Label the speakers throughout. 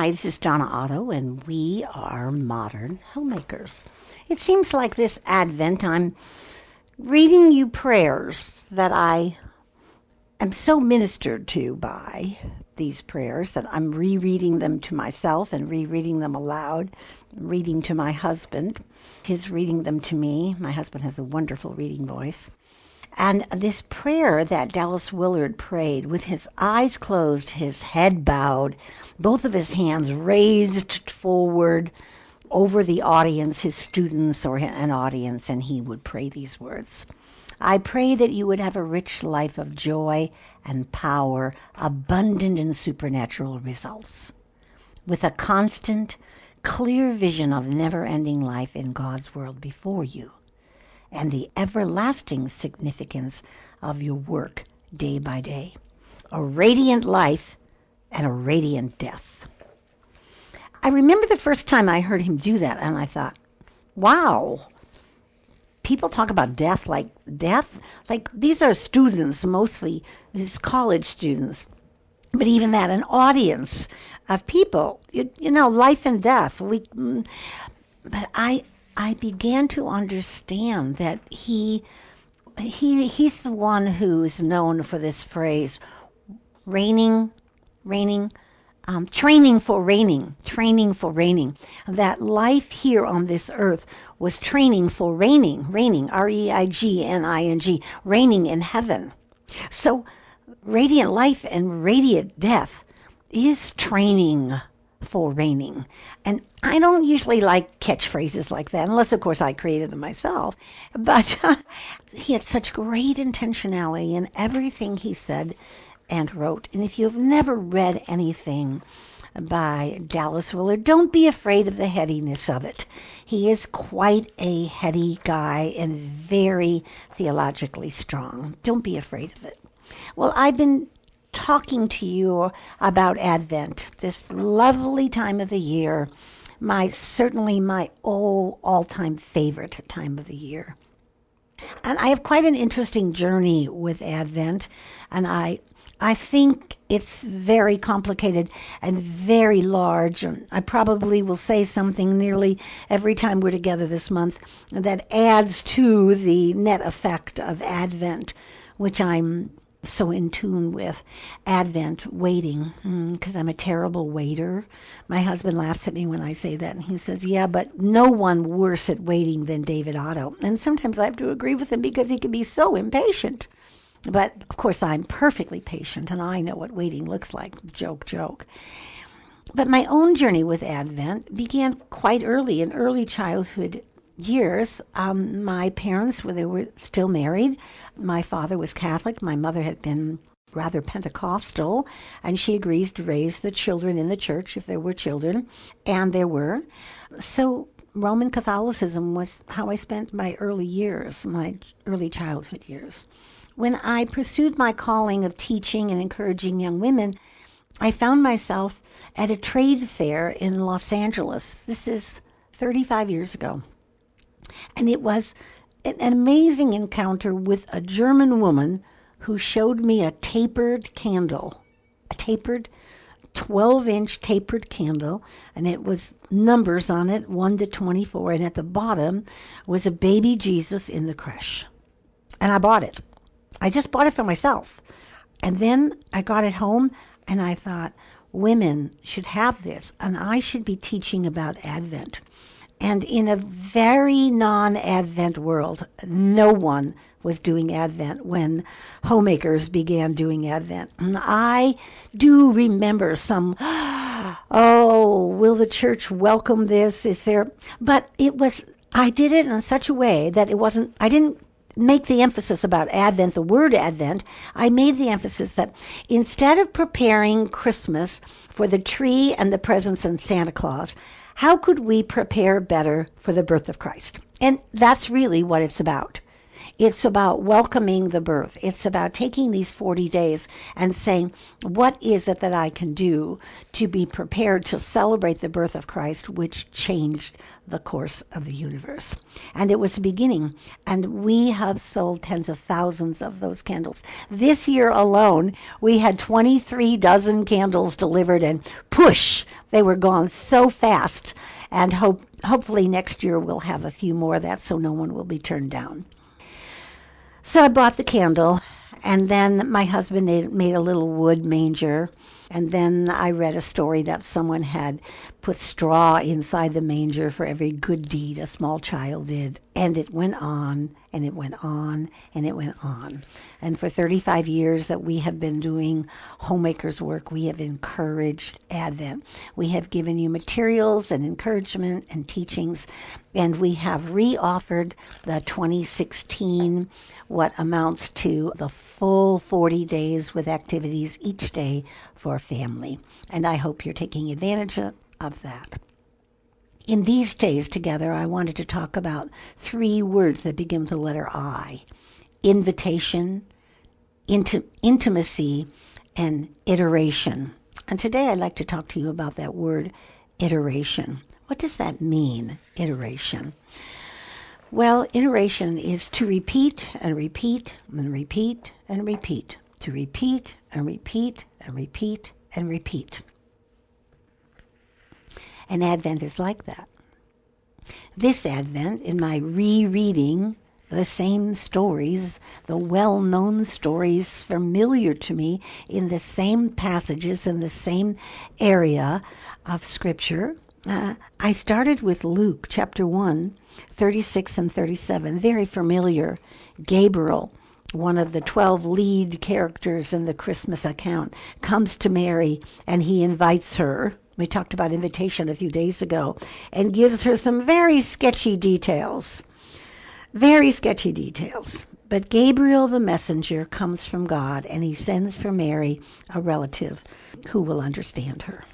Speaker 1: Hi, this is Donna Otto, and we are modern homemakers. It seems like this Advent I'm reading you prayers that I am so ministered to by these prayers that I'm rereading them to myself and rereading them aloud, reading to my husband. His reading them to me. My husband has a wonderful reading voice. And this prayer that Dallas Willard prayed with his eyes closed, his head bowed, both of his hands raised forward over the audience, his students or an audience, and he would pray these words. I pray that you would have a rich life of joy and power, abundant in supernatural results, with a constant, clear vision of never ending life in God's world before you, and the everlasting significance of your work day by day. A radiant life and a radiant death. I remember the first time I heard him do that, and I thought, wow, people talk about death like death. Like these are students, mostly these college students, but even that, an audience of people. You, you know, life and death. We, mm, but I, I began to understand that he, he, he's the one who's known for this phrase, reigning, reigning um, training for reigning, training for reigning. That life here on this earth was training for reigning, reigning, R E I G N I N G, reigning in heaven. So, radiant life and radiant death is training for reigning. And I don't usually like catchphrases like that, unless, of course, I created them myself. But he had such great intentionality in everything he said and wrote. And if you've never read anything by Dallas Willard, don't be afraid of the headiness of it. He is quite a heady guy and very theologically strong. Don't be afraid of it. Well, I've been talking to you about Advent, this lovely time of the year, my certainly my all all-time favorite time of the year. And I have quite an interesting journey with Advent, and I I think it's very complicated and very large. I probably will say something nearly every time we're together this month that adds to the net effect of Advent, which I'm so in tune with Advent waiting because mm, I'm a terrible waiter. My husband laughs at me when I say that, and he says, "Yeah, but no one worse at waiting than David Otto." And sometimes I have to agree with him because he can be so impatient. But of course, I'm perfectly patient and I know what waiting looks like. Joke, joke. But my own journey with Advent began quite early in early childhood years. Um, my parents, were they were still married. My father was Catholic. My mother had been rather Pentecostal, and she agrees to raise the children in the church if there were children, and there were. So Roman Catholicism was how I spent my early years, my early childhood years. When I pursued my calling of teaching and encouraging young women, I found myself at a trade fair in Los Angeles. This is 35 years ago. And it was an amazing encounter with a German woman who showed me a tapered candle, a tapered 12 inch tapered candle, and it was numbers on it 1 to 24, and at the bottom was a baby Jesus in the creche. And I bought it. I just bought it for myself. And then I got it home and I thought, women should have this, and I should be teaching about Advent. And in a very non Advent world, no one was doing Advent when homemakers began doing Advent. And I do remember some, oh, will the church welcome this? Is there, but it was, I did it in such a way that it wasn't, I didn't make the emphasis about Advent, the word Advent, I made the emphasis that instead of preparing Christmas for the tree and the presents and Santa Claus, how could we prepare better for the birth of Christ? And that's really what it's about. It's about welcoming the birth. It's about taking these 40 days and saying, what is it that I can do to be prepared to celebrate the birth of Christ, which changed the course of the universe. And it was the beginning. And we have sold tens of thousands of those candles. This year alone, we had 23 dozen candles delivered and push, they were gone so fast. And hope, hopefully next year we'll have a few more of that so no one will be turned down. So I bought the candle and then my husband made a little wood manger and then I read a story that someone had put straw inside the manger for every good deed a small child did. And it went on and it went on and it went on. And for 35 years that we have been doing homemakers work, we have encouraged Advent. We have given you materials and encouragement and teachings, and we have reoffered the 2016 what amounts to the full 40 days with activities each day for family. And I hope you're taking advantage of that. In these days together, I wanted to talk about three words that begin with the letter I invitation, inti- intimacy, and iteration. And today I'd like to talk to you about that word iteration. What does that mean, iteration? Well, iteration is to repeat and repeat and repeat and repeat, to repeat and repeat and repeat and repeat. And Advent is like that. This Advent, in my rereading the same stories, the well known stories familiar to me in the same passages in the same area of Scripture, uh, I started with Luke chapter 1, 36 and 37, very familiar. Gabriel one of the 12 lead characters in the Christmas account, comes to Mary and he invites her. We talked about invitation a few days ago and gives her some very sketchy details. Very sketchy details. But Gabriel the messenger comes from God and he sends for Mary a relative who will understand her.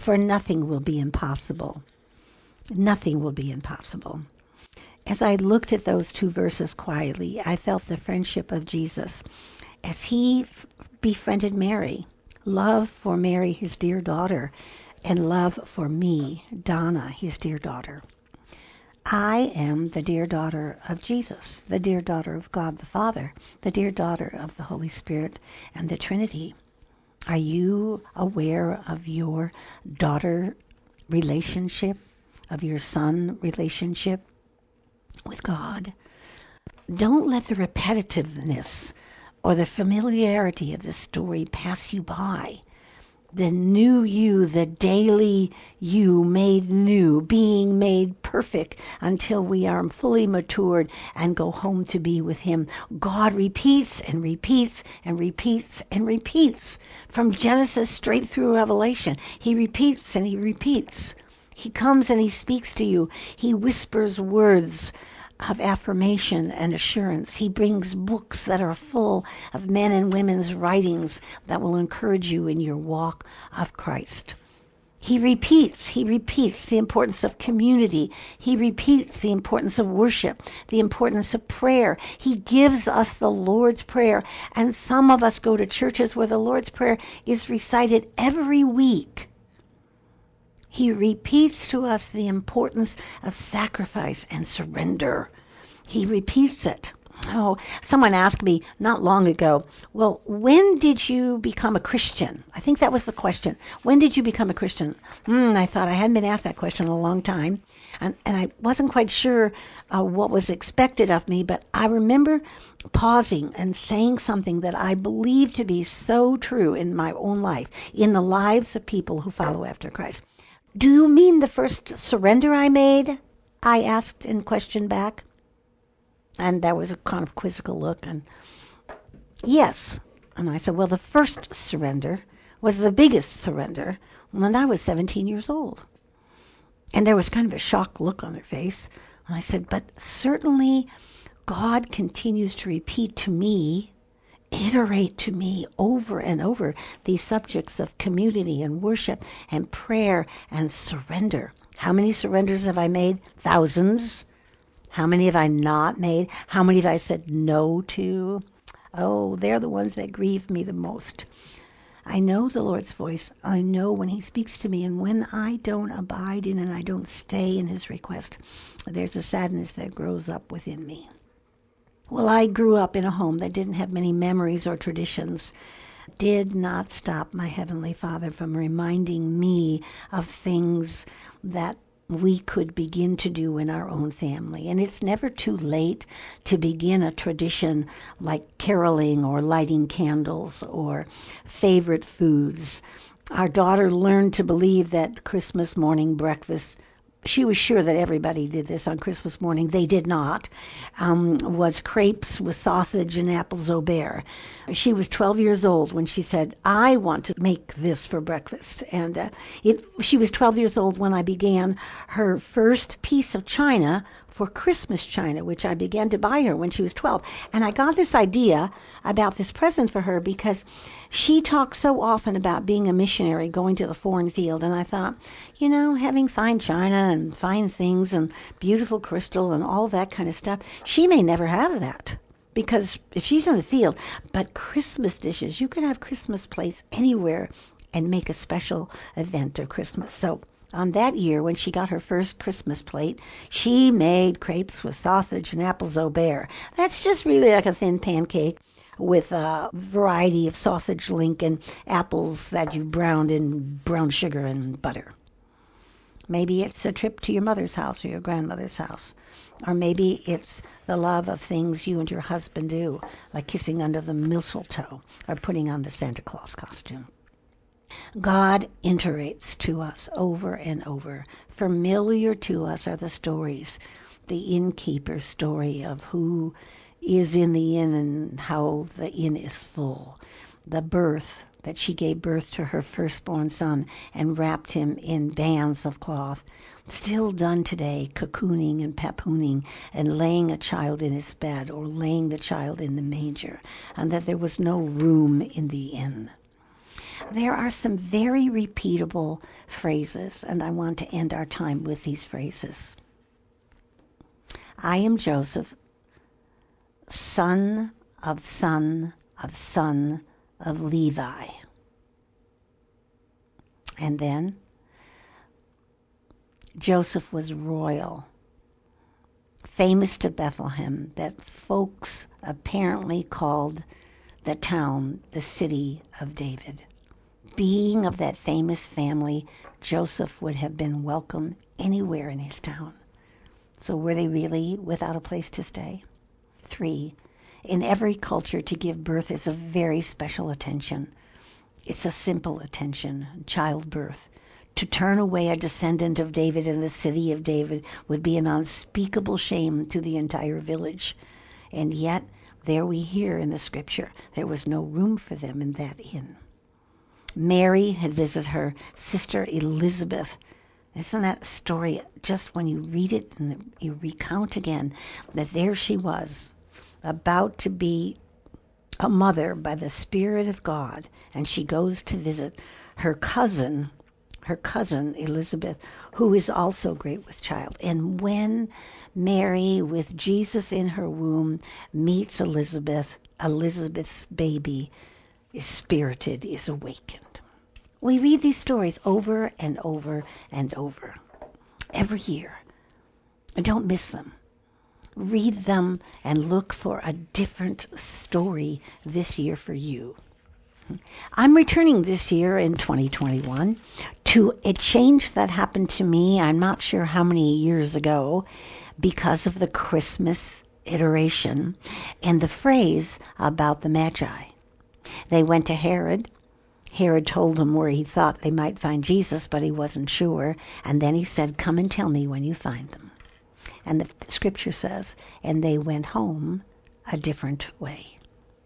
Speaker 1: For nothing will be impossible. Nothing will be impossible. As I looked at those two verses quietly, I felt the friendship of Jesus as he befriended Mary, love for Mary, his dear daughter, and love for me, Donna, his dear daughter. I am the dear daughter of Jesus, the dear daughter of God the Father, the dear daughter of the Holy Spirit and the Trinity. Are you aware of your daughter relationship, of your son relationship? with God. Don't let the repetitiveness or the familiarity of this story pass you by. The new you, the daily you made new, being made perfect until we are fully matured and go home to be with Him. God repeats and repeats and repeats and repeats from Genesis straight through Revelation. He repeats and He repeats. He comes and He speaks to you. He whispers words of affirmation and assurance. He brings books that are full of men and women's writings that will encourage you in your walk of Christ. He repeats, he repeats the importance of community. He repeats the importance of worship, the importance of prayer. He gives us the Lord's Prayer. And some of us go to churches where the Lord's Prayer is recited every week. He repeats to us the importance of sacrifice and surrender. He repeats it. Oh, someone asked me not long ago, well, when did you become a Christian? I think that was the question. When did you become a Christian? Mm, I thought I hadn't been asked that question in a long time, and, and I wasn't quite sure uh, what was expected of me, but I remember pausing and saying something that I believe to be so true in my own life, in the lives of people who follow after Christ. Do you mean the first surrender I made? I asked in question back. And that was a kind of quizzical look. And yes. And I said, well, the first surrender was the biggest surrender when I was 17 years old. And there was kind of a shocked look on their face. And I said, but certainly God continues to repeat to me iterate to me over and over these subjects of community and worship and prayer and surrender. How many surrenders have I made? Thousands. How many have I not made? How many have I said no to? Oh, they're the ones that grieve me the most. I know the Lord's voice. I know when He speaks to me, and when I don't abide in and I don't stay in His request, there's a sadness that grows up within me. Well, I grew up in a home that didn't have many memories or traditions. Did not stop my Heavenly Father from reminding me of things that we could begin to do in our own family. And it's never too late to begin a tradition like caroling or lighting candles or favorite foods. Our daughter learned to believe that Christmas morning breakfast she was sure that everybody did this on Christmas morning. They did not. Um, was crepes with sausage and apples au beurre. She was 12 years old when she said, "I want to make this for breakfast." And uh, it, she was 12 years old when I began her first piece of china for Christmas china, which I began to buy her when she was 12. And I got this idea about this present for her because she talks so often about being a missionary, going to the foreign field. And I thought, you know, having fine china and fine things and beautiful crystal and all that kind of stuff, she may never have that because if she's in the field, but Christmas dishes, you can have Christmas plates anywhere and make a special event of Christmas. So on that year, when she got her first Christmas plate, she made crepes with sausage and apples au beurre. That's just really like a thin pancake with a variety of sausage link and apples that you browned in brown sugar and butter. Maybe it's a trip to your mother's house or your grandmother's house. Or maybe it's the love of things you and your husband do, like kissing under the mistletoe or putting on the Santa Claus costume. God iterates to us over and over. Familiar to us are the stories, the innkeeper's story of who is in the inn and how the inn is full, the birth that she gave birth to her firstborn son and wrapped him in bands of cloth. Still done today, cocooning and papooning and laying a child in its bed or laying the child in the manger, and that there was no room in the inn there are some very repeatable phrases, and I want to end our time with these phrases. I am Joseph, son of son of son of Levi. And then Joseph was royal, famous to Bethlehem, that folks apparently called the town the city of David being of that famous family, Joseph would have been welcome anywhere in his town. So were they really without a place to stay? Three, in every culture, to give birth is a very special attention. It's a simple attention, childbirth. To turn away a descendant of David in the city of David would be an unspeakable shame to the entire village. And yet, there we hear in the scripture, there was no room for them in that inn. Mary had visited her sister Elizabeth. Isn't that story just when you read it and you recount again that there she was, about to be a mother by the Spirit of God, and she goes to visit her cousin, her cousin Elizabeth, who is also great with child. And when Mary, with Jesus in her womb, meets Elizabeth, Elizabeth's baby is spirited, is awakened. We read these stories over and over and over every year. I don't miss them. Read them and look for a different story this year for you. I'm returning this year in 2021 to a change that happened to me, I'm not sure how many years ago, because of the Christmas iteration and the phrase about the Magi. They went to Herod Herod told them where he thought they might find Jesus, but he wasn't sure. And then he said, Come and tell me when you find them. And the scripture says, And they went home a different way.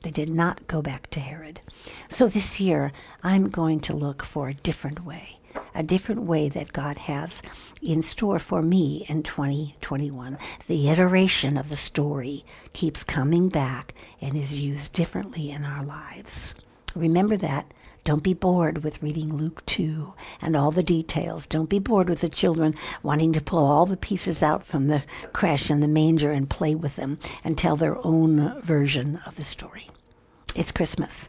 Speaker 1: They did not go back to Herod. So this year, I'm going to look for a different way, a different way that God has in store for me in 2021. The iteration of the story keeps coming back and is used differently in our lives. Remember that Don't be bored with reading Luke 2 and all the details. Don't be bored with the children wanting to pull all the pieces out from the creche and the manger and play with them and tell their own version of the story. It's Christmas.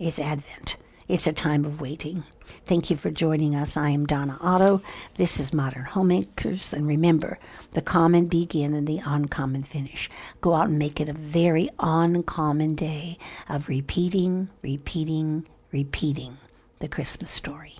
Speaker 1: It's Advent. It's a time of waiting. Thank you for joining us. I am Donna Otto. This is Modern Homemakers. And remember, the common begin and the uncommon finish. Go out and make it a very uncommon day of repeating, repeating, repeating the Christmas story.